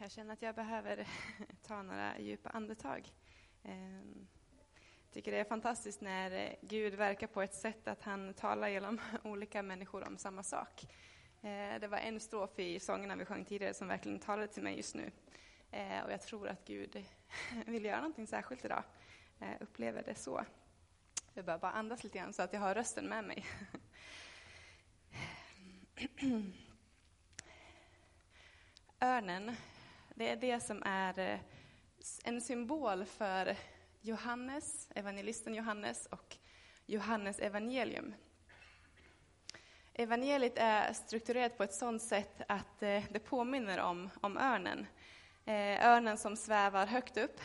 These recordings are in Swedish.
jag känner att jag behöver ta några djupa andetag. Ehm, jag tycker det är fantastiskt när Gud verkar på ett sätt att han talar genom olika människor om samma sak. Eh, det var en strof i sångerna vi sjöng tidigare som verkligen talade till mig just nu. Eh, och jag tror att Gud vill göra någonting särskilt idag. Jag upplever det så. Jag behöver bara andas lite grann så att jag har rösten med mig. Örnen, det är det som är eh, en symbol för Johannes, evangelisten Johannes och Johannes evangelium. Evangeliet är strukturerat på ett sådant sätt att eh, det påminner om, om örnen. Eh, örnen som svävar högt upp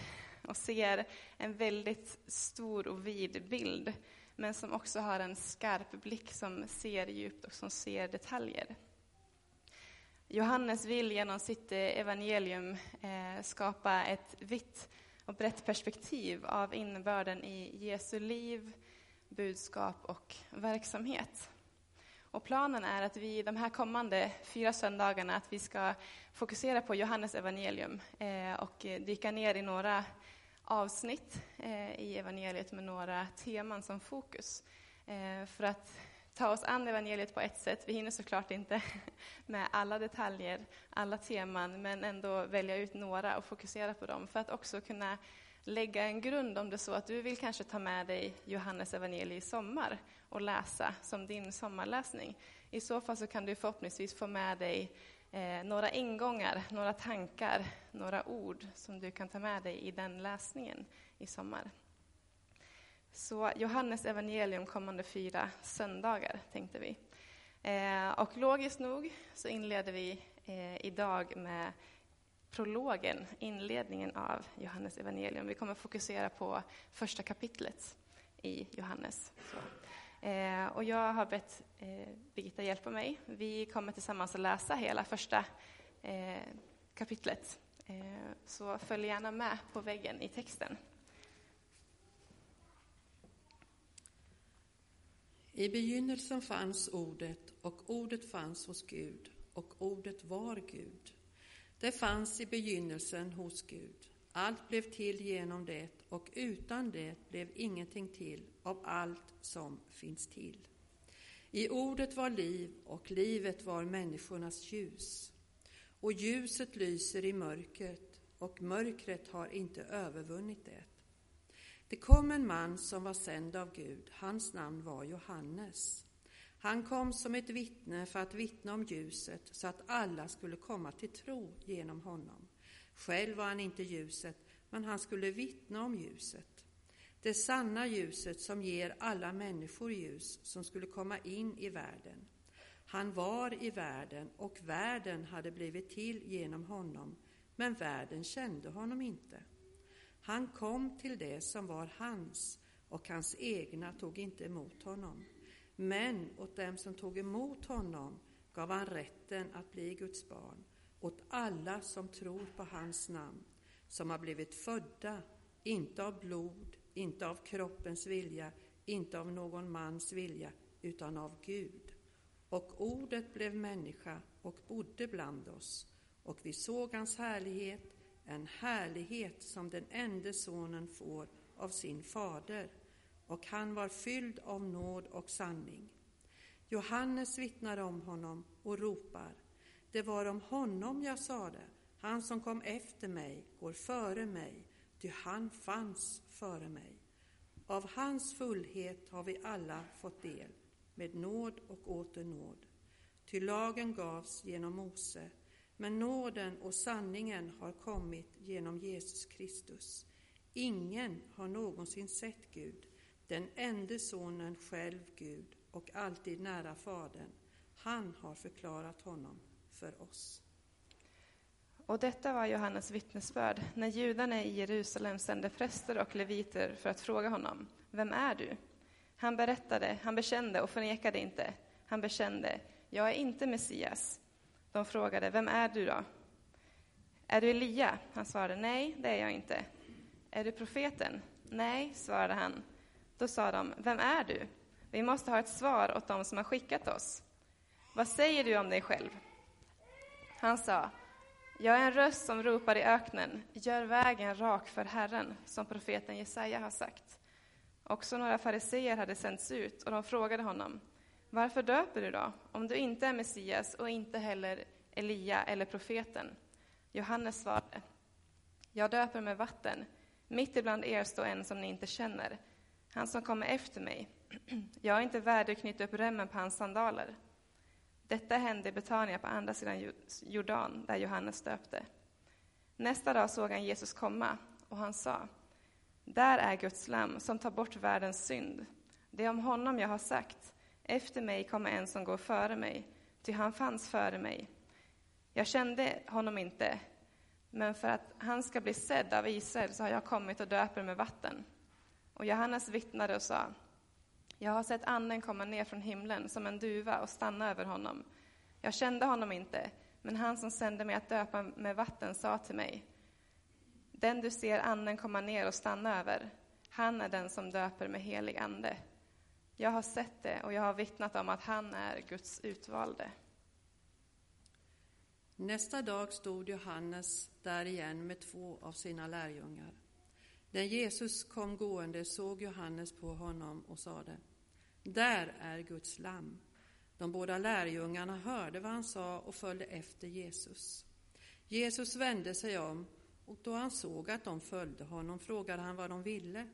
och ser en väldigt stor och vid bild, men som också har en skarp blick som ser djupt och som ser detaljer. Johannes vill genom sitt eh, evangelium eh, skapa ett vitt och brett perspektiv av innebörden i Jesu liv, budskap och verksamhet. Och planen är att vi de här kommande fyra söndagarna att vi ska fokusera på Johannes evangelium eh, och dyka ner i några avsnitt i evangeliet med några teman som fokus. För att ta oss an evangeliet på ett sätt. Vi hinner såklart inte med alla detaljer, alla teman, men ändå välja ut några och fokusera på dem för att också kunna lägga en grund om det är så att du vill kanske ta med dig Johannes evangeliet i sommar och läsa som din sommarläsning. I så fall så kan du förhoppningsvis få med dig eh, några ingångar, några tankar, några ord som du kan ta med dig i den läsningen i sommar. Så Johannes evangelium kommande fyra söndagar, tänkte vi. Eh, och logiskt nog så inleder vi eh, idag med prologen, inledningen av Johannes evangelium. Vi kommer fokusera på första kapitlet i Johannes. Eh, och jag har bett eh, Birgitta hjälpa mig. Vi kommer tillsammans att läsa hela första eh, kapitlet. Eh, så följ gärna med på väggen i texten. I begynnelsen fanns Ordet, och Ordet fanns hos Gud, och Ordet var Gud. Det fanns i begynnelsen hos Gud. Allt blev till genom det, och utan det blev ingenting till av allt som finns till. I Ordet var liv, och livet var människornas ljus. Och ljuset lyser i mörkret, och mörkret har inte övervunnit det. Det kom en man som var sänd av Gud. Hans namn var Johannes. Han kom som ett vittne för att vittna om ljuset så att alla skulle komma till tro genom honom. Själv var han inte ljuset, men han skulle vittna om ljuset. Det sanna ljuset som ger alla människor ljus som skulle komma in i världen. Han var i världen och världen hade blivit till genom honom, men världen kände honom inte. Han kom till det som var hans, och hans egna tog inte emot honom. Men åt dem som tog emot honom gav han rätten att bli Guds barn, åt alla som tror på hans namn, som har blivit födda, inte av blod, inte av kroppens vilja, inte av någon mans vilja, utan av Gud. Och ordet blev människa och bodde bland oss, och vi såg hans härlighet, en härlighet som den enda sonen får av sin fader, och han var fylld av nåd och sanning. Johannes vittnar om honom och ropar, det var om honom jag sade, han som kom efter mig går före mig, ty han fanns före mig. Av hans fullhet har vi alla fått del, med nåd och åter nåd. Ty lagen gavs genom Mose, men nåden och sanningen har kommit genom Jesus Kristus. Ingen har någonsin sett Gud, den enda sonen själv Gud och alltid nära Fadern. Han har förklarat honom för oss. Och detta var Johannes vittnesbörd när judarna i Jerusalem sände präster och leviter för att fråga honom, vem är du? Han berättade, han bekände och förnekade inte. Han bekände, jag är inte Messias. De frågade, vem är du då? Är du Elia? Han svarade, nej, det är jag inte. Är du profeten? Nej, svarade han. Då sa de, vem är du? Vi måste ha ett svar åt dem som har skickat oss. Vad säger du om dig själv? Han sa, Jag är en röst som ropar i öknen, gör vägen rak för Herren, som profeten Jesaja har sagt. Också några fariseer hade sänts ut, och de frågade honom, varför döper du då, om du inte är Messias och inte heller Elia eller profeten? Johannes svarade, jag döper med vatten, mitt ibland er står en som ni inte känner, han som kommer efter mig. Jag är inte värdig att knyta upp remmen på hans sandaler. Detta hände i Betania på andra sidan Jordan, där Johannes döpte. Nästa dag såg han Jesus komma, och han sa, där är Guds lam som tar bort världens synd. Det är om honom jag har sagt, efter mig kommer en som går före mig, ty han fanns före mig. Jag kände honom inte, men för att han ska bli sedd av Israel så har jag kommit och döper med vatten. Och Johannes vittnade och sa, jag har sett anden komma ner från himlen som en duva och stanna över honom. Jag kände honom inte, men han som sände mig att döpa med vatten sa till mig, den du ser anden komma ner och stanna över, han är den som döper med helig ande. Jag har sett det och jag har vittnat om att han är Guds utvalde. Nästa dag stod Johannes där igen med två av sina lärjungar. När Jesus kom gående såg Johannes på honom och sade, där är Guds lamm. De båda lärjungarna hörde vad han sa och följde efter Jesus. Jesus vände sig om och då han såg att de följde honom frågade han vad de ville.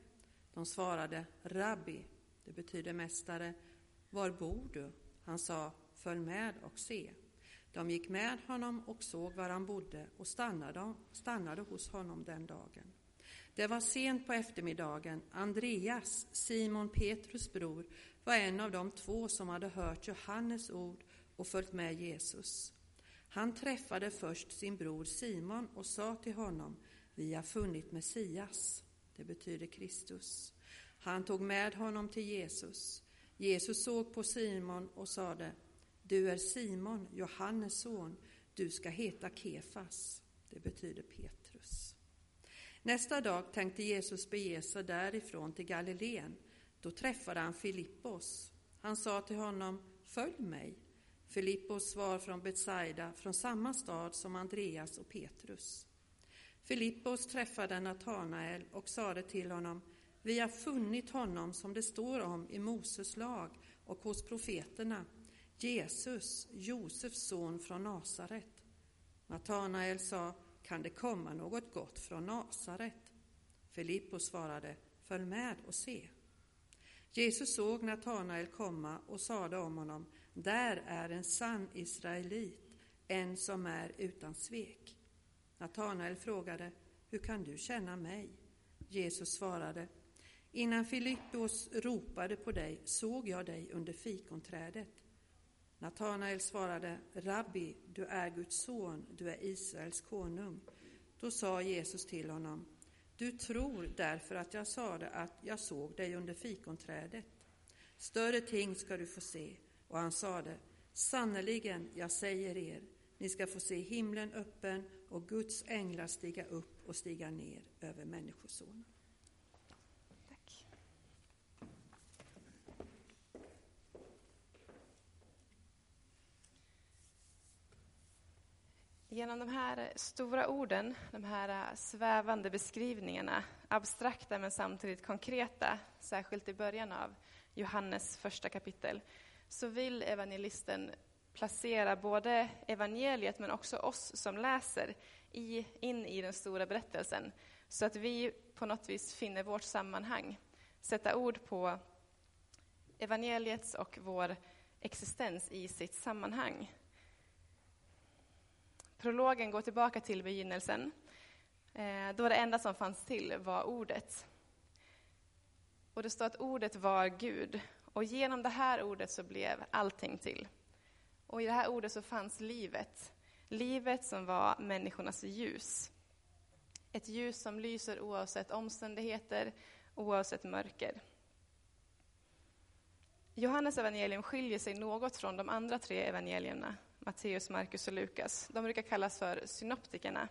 De svarade Rabbi, det betyder mästare, var bor du? Han sa, följ med och se. De gick med honom och såg var han bodde och stannade, stannade hos honom den dagen. Det var sent på eftermiddagen. Andreas, Simon Petrus bror, var en av de två som hade hört Johannes ord och följt med Jesus. Han träffade först sin bror Simon och sa till honom, vi har funnit Messias, det betyder Kristus. Han tog med honom till Jesus. Jesus såg på Simon och sade, du är Simon, Johannes son, du ska heta Kefas, det betyder Petrus. Nästa dag tänkte Jesus bege sig därifrån till Galileen. Då träffade han Filippos. Han sa till honom, följ mig. Filippos var från Betsaida, från samma stad som Andreas och Petrus. Filippos träffade Natanael och sade till honom, vi har funnit honom som det står om i Moses lag och hos profeterna, Jesus, Josefs son från Nasaret. Natanael sa, kan det komma något gott från Nasaret? Filippos svarade, följ med och se. Jesus såg Natanael komma och sade om honom, där är en sann israelit, en som är utan svek. Natanael frågade, hur kan du känna mig? Jesus svarade, innan Filippos ropade på dig såg jag dig under fikonträdet. Natanael svarade, Rabbi, du är Guds son, du är Israels konung. Då sa Jesus till honom, du tror därför att jag sade att jag såg dig under fikonträdet. Större ting ska du få se. Och han sade, sannerligen, jag säger er, ni ska få se himlen öppen och Guds änglar stiga upp och stiga ner över Människosonen. Genom de här stora orden, de här äh, svävande beskrivningarna, abstrakta men samtidigt konkreta, särskilt i början av Johannes första kapitel, så vill evangelisten placera både evangeliet men också oss som läser i, in i den stora berättelsen, så att vi på något vis finner vårt sammanhang, sätta ord på evangeliets och vår existens i sitt sammanhang. Prologen går tillbaka till begynnelsen, eh, då det enda som fanns till var ordet. Och det står att ordet var Gud, och genom det här ordet så blev allting till. Och i det här ordet så fanns livet, livet som var människornas ljus. Ett ljus som lyser oavsett omständigheter, oavsett mörker. Johannes evangelium skiljer sig något från de andra tre evangelierna Matteus, Markus och Lukas. De brukar kallas för synoptikerna.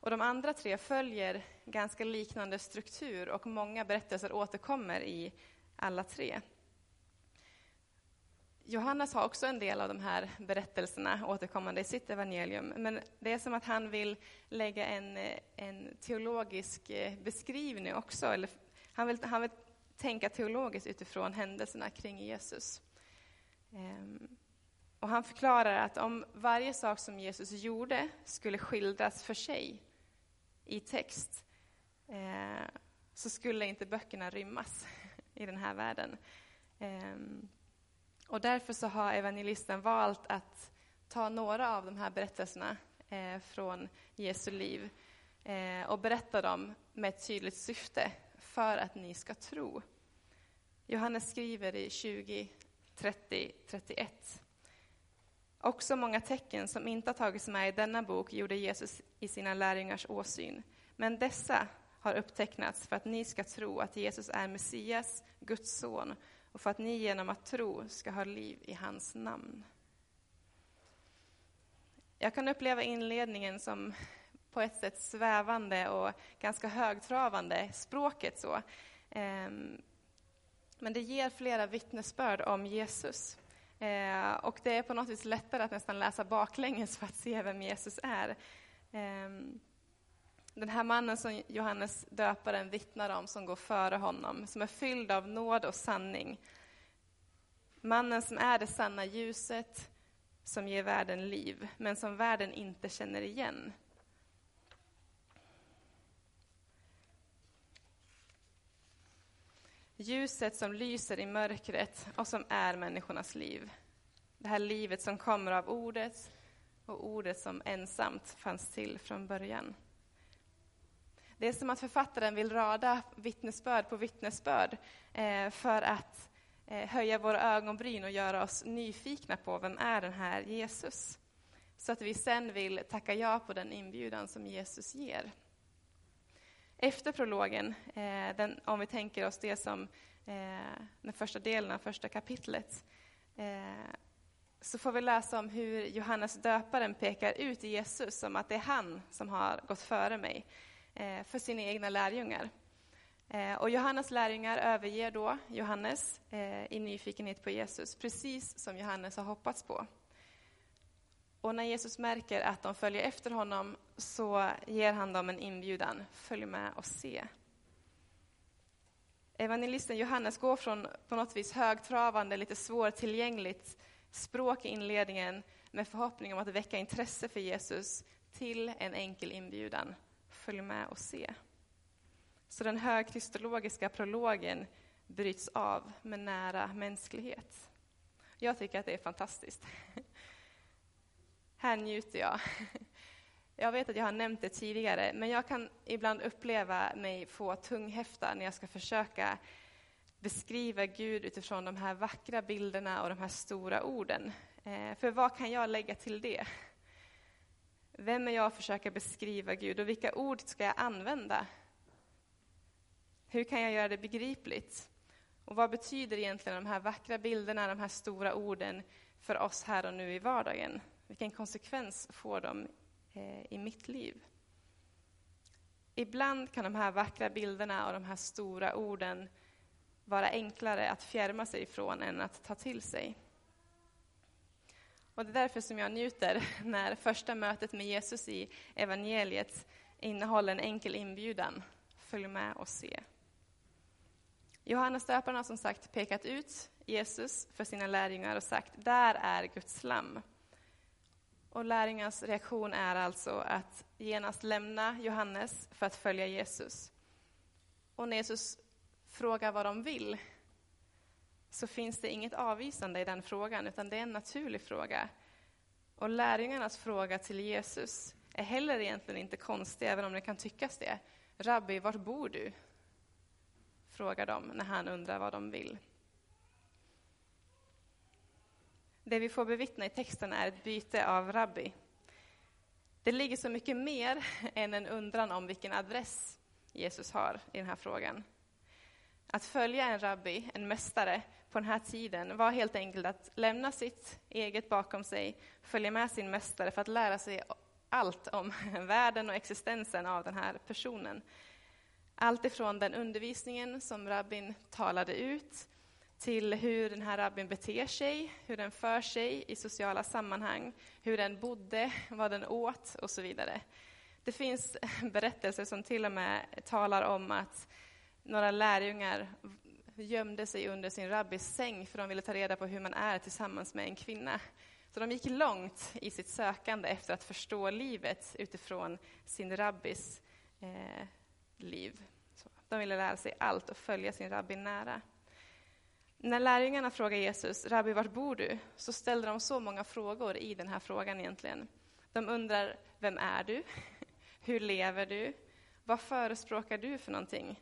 Och de andra tre följer ganska liknande struktur och många berättelser återkommer i alla tre. Johannes har också en del av de här berättelserna återkommande i sitt evangelium, men det är som att han vill lägga en, en teologisk eh, beskrivning också, eller han vill, han vill tänka teologiskt utifrån händelserna kring Jesus. Ehm, och han förklarar att om varje sak som Jesus gjorde skulle skildras för sig i text, eh, så skulle inte böckerna rymmas i den här världen. Eh, och därför så har evangelisten valt att ta några av de här berättelserna eh, från Jesu liv eh, och berätta dem med ett tydligt syfte för att ni ska tro. Johannes skriver i 20, 30, 31. Också många tecken som inte har tagits med i denna bok gjorde Jesus i sina lärjungars åsyn. Men dessa har upptecknats för att ni ska tro att Jesus är Messias, Guds son, och för att ni genom att tro ska ha liv i hans namn. Jag kan uppleva inledningen som på ett sätt svävande och ganska högtravande, språket så. Ehm, men det ger flera vittnesbörd om Jesus. Eh, och det är på något vis lättare att nästan läsa baklänges för att se vem Jesus är. Eh, den här mannen som Johannes döparen vittnar om, som går före honom, som är fylld av nåd och sanning. Mannen som är det sanna ljuset, som ger världen liv, men som världen inte känner igen. Ljuset som lyser i mörkret och som är människornas liv. Det här livet som kommer av ordet och ordet som ensamt fanns till från början. Det är som att författaren vill rada vittnesbörd på vittnesbörd eh, för att eh, höja våra ögonbryn och göra oss nyfikna på vem är den här Jesus? Så att vi sen vill tacka ja på den inbjudan som Jesus ger. Efter prologen, eh, den, om vi tänker oss det som eh, den första delen av första kapitlet, eh, så får vi läsa om hur Johannes döparen pekar ut Jesus som att det är han som har gått före mig. Eh, för sina egna lärjungar. Eh, och Johannes lärjungar överger då Johannes eh, i nyfikenhet på Jesus, precis som Johannes har hoppats på. Och när Jesus märker att de följer efter honom så ger han dem en inbjudan. Följ med och se. Evangelisten Johannes går från på något vis högtravande, lite svårtillgängligt språk i inledningen med förhoppning om att väcka intresse för Jesus till en enkel inbjudan följ med och se. Så den högkristologiska prologen bryts av med nära mänsklighet. Jag tycker att det är fantastiskt. Här njuter jag. Jag vet att jag har nämnt det tidigare, men jag kan ibland uppleva mig få tunghäfta när jag ska försöka beskriva Gud utifrån de här vackra bilderna och de här stora orden. Eh, för vad kan jag lägga till det? Vem är jag att försöka beskriva Gud och vilka ord ska jag använda? Hur kan jag göra det begripligt? Och vad betyder egentligen de här vackra bilderna, de här stora orden för oss här och nu i vardagen? Vilken konsekvens får de eh, i mitt liv? Ibland kan de här vackra bilderna och de här stora orden vara enklare att fjärma sig ifrån än att ta till sig. Och det är därför som jag njuter när första mötet med Jesus i evangeliet innehåller en enkel inbjudan. Följ med och se. Johannes döparen har som sagt pekat ut Jesus för sina lärjungar och sagt, där är Guds lamm”. Och lärjungarnas reaktion är alltså att genast lämna Johannes för att följa Jesus. Och när Jesus frågar vad de vill så finns det inget avvisande i den frågan, utan det är en naturlig fråga. Och lärjungarnas fråga till Jesus är heller egentligen inte konstig, även om det kan tyckas det. Rabbi, var bor du? frågar de när han undrar vad de vill. Det vi får bevittna i texten är ett byte av rabbi. Det ligger så mycket mer än en undran om vilken adress Jesus har i den här frågan. Att följa en rabbi, en mästare, på den här tiden var helt enkelt att lämna sitt eget bakom sig, följa med sin mästare för att lära sig allt om världen och existensen av den här personen. Allt ifrån den undervisningen som rabbin talade ut till hur den här rabbin beter sig, hur den för sig i sociala sammanhang, hur den bodde, vad den åt och så vidare. Det finns berättelser som till och med talar om att några lärjungar gömde sig under sin rabbis säng för de ville ta reda på hur man är tillsammans med en kvinna. Så de gick långt i sitt sökande efter att förstå livet utifrån sin rabbis eh, liv. Så de ville lära sig allt och följa sin rabbi nära. När lärjungarna frågar Jesus, Rabbi, vart bor du? Så ställer de så många frågor i den här frågan egentligen. De undrar, vem är du? Hur lever du? Vad förespråkar du för någonting?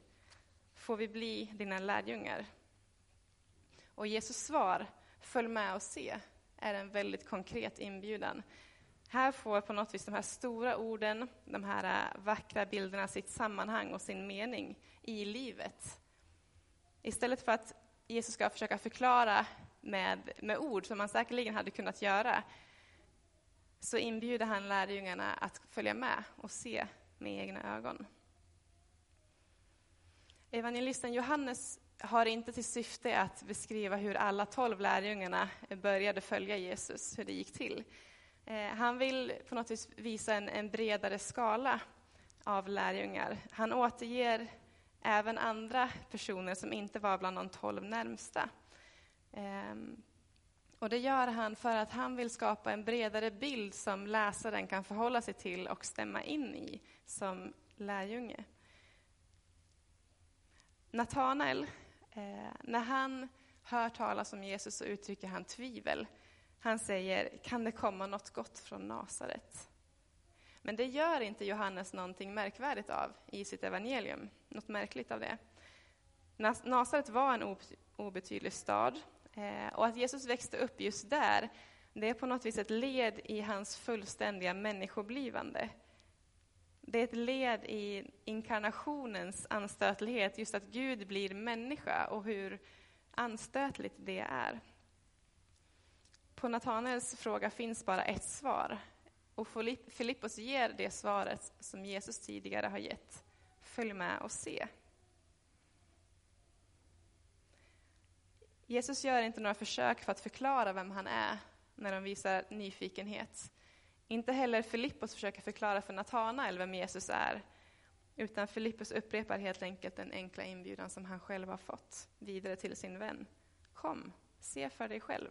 Får vi bli dina lärjungar? Och Jesus svar, följ med och se, är en väldigt konkret inbjudan. Här får på något vis de här stora orden, de här äh, vackra bilderna sitt sammanhang och sin mening i livet. Istället för att Jesus ska försöka förklara med, med ord, som han säkerligen hade kunnat göra, så inbjuder han lärjungarna att följa med och se med egna ögon. Evangelisten Johannes har inte till syfte att beskriva hur alla tolv lärjungarna började följa Jesus, hur det gick till. Eh, han vill på något vis visa en, en bredare skala av lärjungar. Han återger även andra personer som inte var bland de tolv närmsta. Ehm, och det gör han för att han vill skapa en bredare bild som läsaren kan förhålla sig till och stämma in i som lärjunge. Natanael, eh, när han hör talas om Jesus så uttrycker han tvivel. Han säger, kan det komma något gott från Nasaret? Men det gör inte Johannes någonting märkvärdigt av i sitt evangelium, något märkligt av det. Nasaret var en obetydlig stad eh, och att Jesus växte upp just där, det är på något vis ett led i hans fullständiga människoblivande. Det är ett led i inkarnationens anstötlighet, just att Gud blir människa och hur anstötligt det är. På Natanaels fråga finns bara ett svar. Och Filippos ger det svaret som Jesus tidigare har gett. Följ med och se. Jesus gör inte några försök för att förklara vem han är när de visar nyfikenhet. Inte heller Filippos försöker förklara för Natanael vem Jesus är, utan Filippos upprepar helt enkelt den enkla inbjudan som han själv har fått vidare till sin vän. Kom, se för dig själv.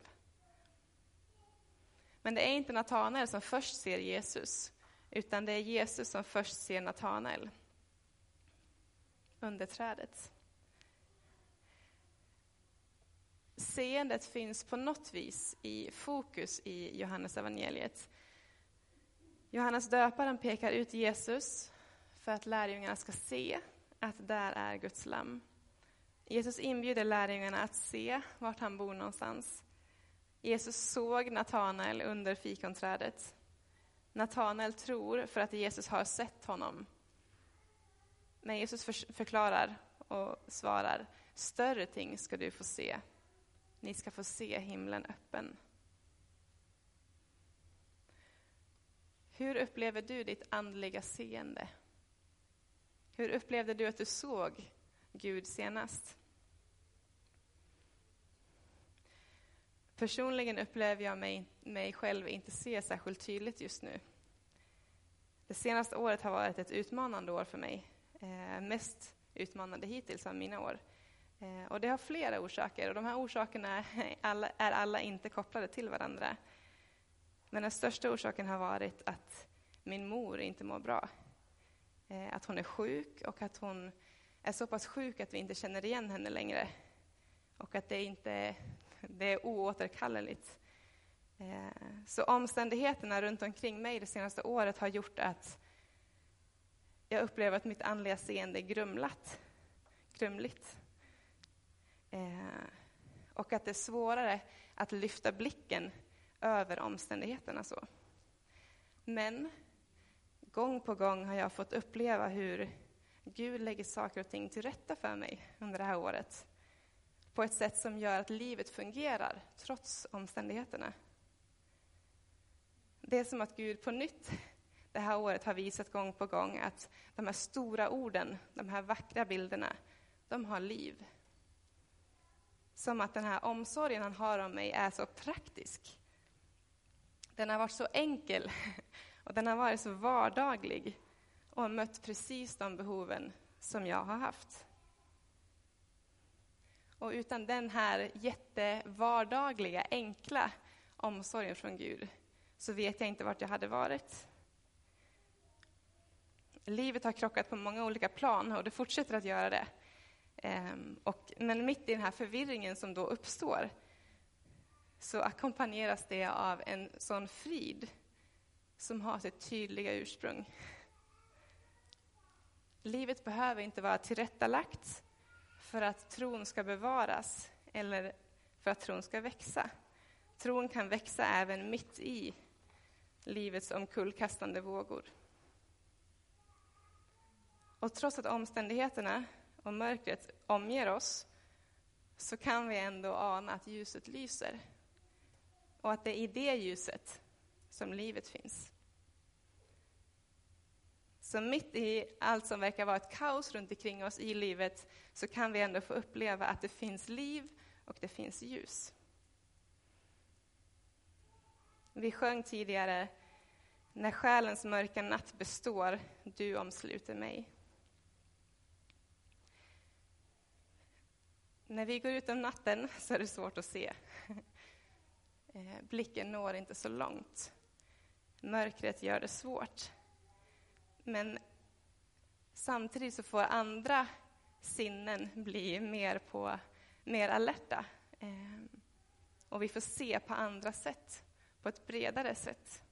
Men det är inte Natanael som först ser Jesus, utan det är Jesus som först ser Natanael under trädet. Seendet finns på något vis i fokus i Johannes evangeliet. Johannes döparen pekar ut Jesus för att lärjungarna ska se att där är Guds lamm. Jesus inbjuder lärjungarna att se vart han bor någonstans. Jesus såg Natanael under fikonträdet. Natanael tror för att Jesus har sett honom. Men Jesus förklarar och svarar, större ting ska du få se. Ni ska få se himlen öppen. Hur upplever du ditt andliga seende? Hur upplevde du att du såg Gud senast? Personligen upplever jag mig, mig själv inte se särskilt tydligt just nu. Det senaste året har varit ett utmanande år för mig. Eh, mest utmanande hittills av mina år. Eh, och det har flera orsaker och de här orsakerna är alla, är alla inte kopplade till varandra. Men den största orsaken har varit att min mor inte mår bra. Eh, att hon är sjuk och att hon är så pass sjuk att vi inte känner igen henne längre. Och att det inte det är oåterkalleligt. Eh, så omständigheterna runt omkring mig det senaste året har gjort att jag upplever att mitt andliga seende är grumlat, grumligt. Eh, och att det är svårare att lyfta blicken över omständigheterna. så. Men gång på gång har jag fått uppleva hur Gud lägger saker och ting till rätta för mig under det här året på ett sätt som gör att livet fungerar trots omständigheterna. Det är som att Gud på nytt det här året har visat gång på gång att de här stora orden, de här vackra bilderna, de har liv. Som att den här omsorgen han har om mig är så praktisk. Den har varit så enkel och den har varit så vardaglig och mött precis de behoven som jag har haft. Och utan den här jättevardagliga, enkla omsorgen från Gud så vet jag inte vart jag hade varit. Livet har krockat på många olika plan och det fortsätter att göra det. Ehm, och, men mitt i den här förvirringen som då uppstår så ackompanjeras det av en sån frid som har sitt tydliga ursprung. Livet behöver inte vara tillrättalagt för att tron ska bevaras eller för att tron ska växa. Tron kan växa även mitt i livets omkullkastande vågor. Och trots att omständigheterna och mörkret omger oss så kan vi ändå ana att ljuset lyser och att det är i det ljuset som livet finns. Så mitt i allt som verkar vara ett kaos runt omkring oss i livet så kan vi ändå få uppleva att det finns liv och det finns ljus. Vi sjöng tidigare När själens mörka natt består, du omsluter mig. När vi går ut om natten så är det svårt att se. Eh, blicken når inte så långt. Mörkret gör det svårt. Men samtidigt så får andra sinnen bli mer, på, mer alerta. Ehm, och vi får se på andra sätt, på ett bredare sätt.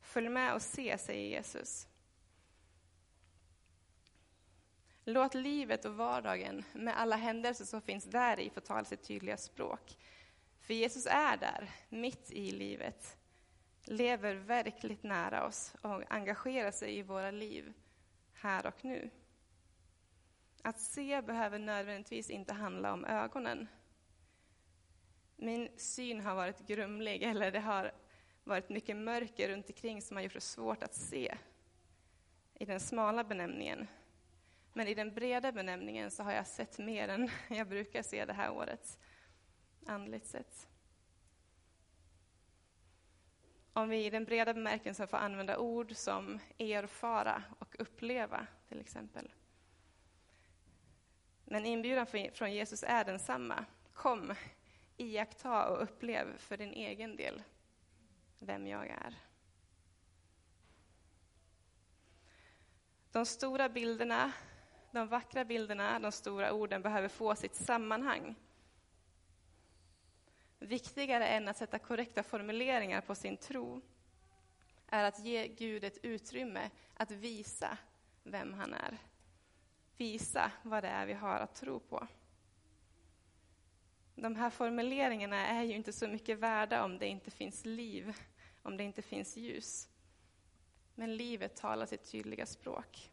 Följ med och se, säger Jesus. Låt livet och vardagen med alla händelser som finns där i få tala sitt tydliga språk. För Jesus är där, mitt i livet, lever verkligt nära oss och engagerar sig i våra liv här och nu. Att se behöver nödvändigtvis inte handla om ögonen. Min syn har varit grumlig, eller det har varit mycket mörker runt omkring som har gjort det svårt att se i den smala benämningen. Men i den breda benämningen så har jag sett mer än jag brukar se det här året, andligt sett. Om vi i den breda bemärkelsen får använda ord som erfara och uppleva, till exempel. Men inbjudan från Jesus är densamma. Kom, iaktta och upplev för din egen del vem jag är. De stora bilderna de vackra bilderna, de stora orden behöver få sitt sammanhang. Viktigare än att sätta korrekta formuleringar på sin tro är att ge Gud ett utrymme att visa vem han är. Visa vad det är vi har att tro på. De här formuleringarna är ju inte så mycket värda om det inte finns liv, om det inte finns ljus. Men livet talar sitt tydliga språk.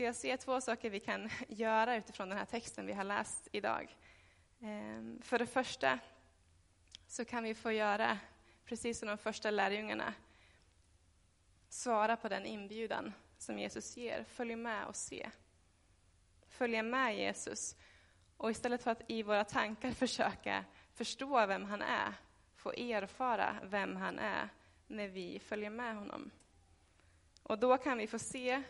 Så jag ser två saker vi kan göra utifrån den här texten vi har läst idag. Ehm, för det första så kan vi få göra, precis som de första lärjungarna, svara på den inbjudan som Jesus ger. Följ med och se. Följa med Jesus. Och istället för att i våra tankar försöka förstå vem han är, få erfara vem han är när vi följer med honom. Och då kan vi få se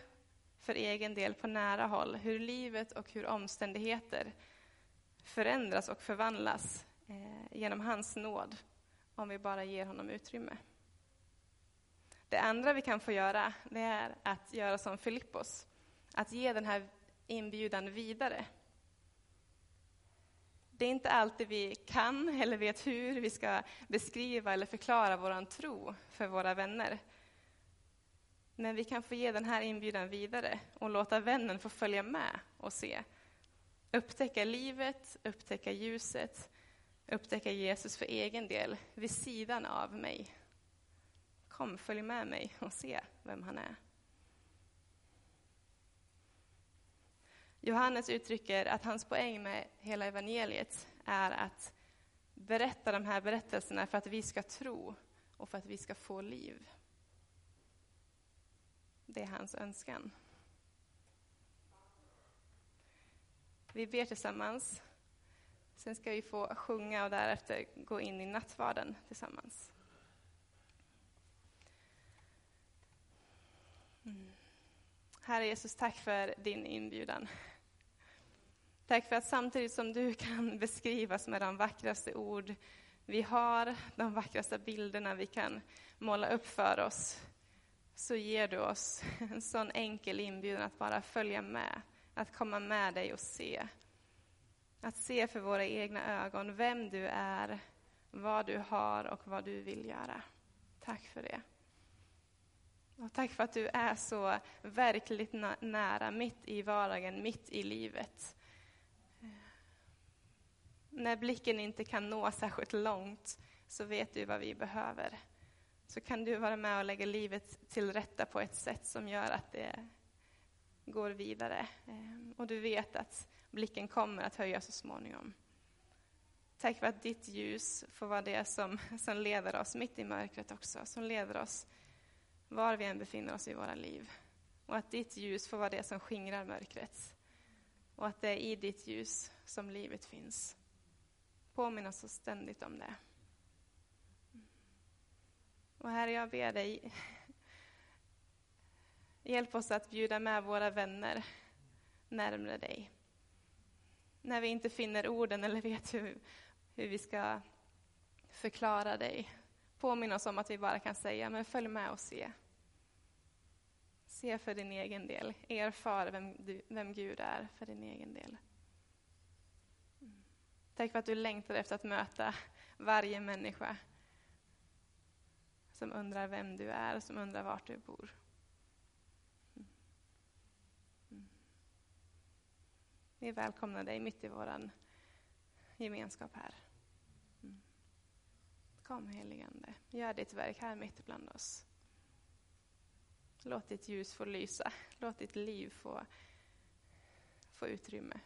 för egen del på nära håll hur livet och hur omständigheter förändras och förvandlas eh, genom hans nåd, om vi bara ger honom utrymme. Det andra vi kan få göra, det är att göra som Filippos, att ge den här inbjudan vidare. Det är inte alltid vi kan eller vet hur vi ska beskriva eller förklara vår tro för våra vänner. Men vi kan få ge den här inbjudan vidare och låta vännen få följa med och se. Upptäcka livet, upptäcka ljuset, upptäcka Jesus för egen del, vid sidan av mig. Kom, följ med mig och se vem han är. Johannes uttrycker att hans poäng med hela evangeliet är att berätta de här berättelserna för att vi ska tro och för att vi ska få liv. Det är hans önskan. Vi ber tillsammans. Sen ska vi få sjunga och därefter gå in i nattvarden tillsammans. Mm. Herre Jesus, tack för din inbjudan. Tack för att samtidigt som du kan beskrivas med de vackraste ord vi har, de vackraste bilderna vi kan måla upp för oss, så ger du oss en sån enkel inbjudan att bara följa med, att komma med dig och se. Att se för våra egna ögon vem du är, vad du har och vad du vill göra. Tack för det. Och tack för att du är så verkligt nära, mitt i vardagen, mitt i livet. När blicken inte kan nå särskilt långt så vet du vad vi behöver. Så kan du vara med och lägga livet till rätta på ett sätt som gör att det går vidare. Ehm, och du vet att blicken kommer att höjas så småningom. Tack för att ditt ljus får vara det som, som leder oss mitt i mörkret också, som leder oss var vi än befinner oss i våra liv. Och att ditt ljus får vara det som skingrar mörkret. Och att det är i ditt ljus som livet finns. Påminn oss ständigt om det. Och Herre, jag ber dig, hjälp oss att bjuda med våra vänner närmare dig. När vi inte finner orden eller vet hur, hur vi ska förklara dig. Påminn oss om att vi bara kan säga, men följ med och se. Se för din egen del, erfar vem, du, vem Gud är för din egen del. Mm. Tack för att du längtar efter att möta varje människa som undrar vem du är och som undrar vart du bor. Mm. Mm. Vi välkomnar dig mitt i vår gemenskap här. Mm. Kom heligande, gör ditt verk här mitt bland oss. Låt ditt ljus få lysa, låt ditt liv få, få utrymme.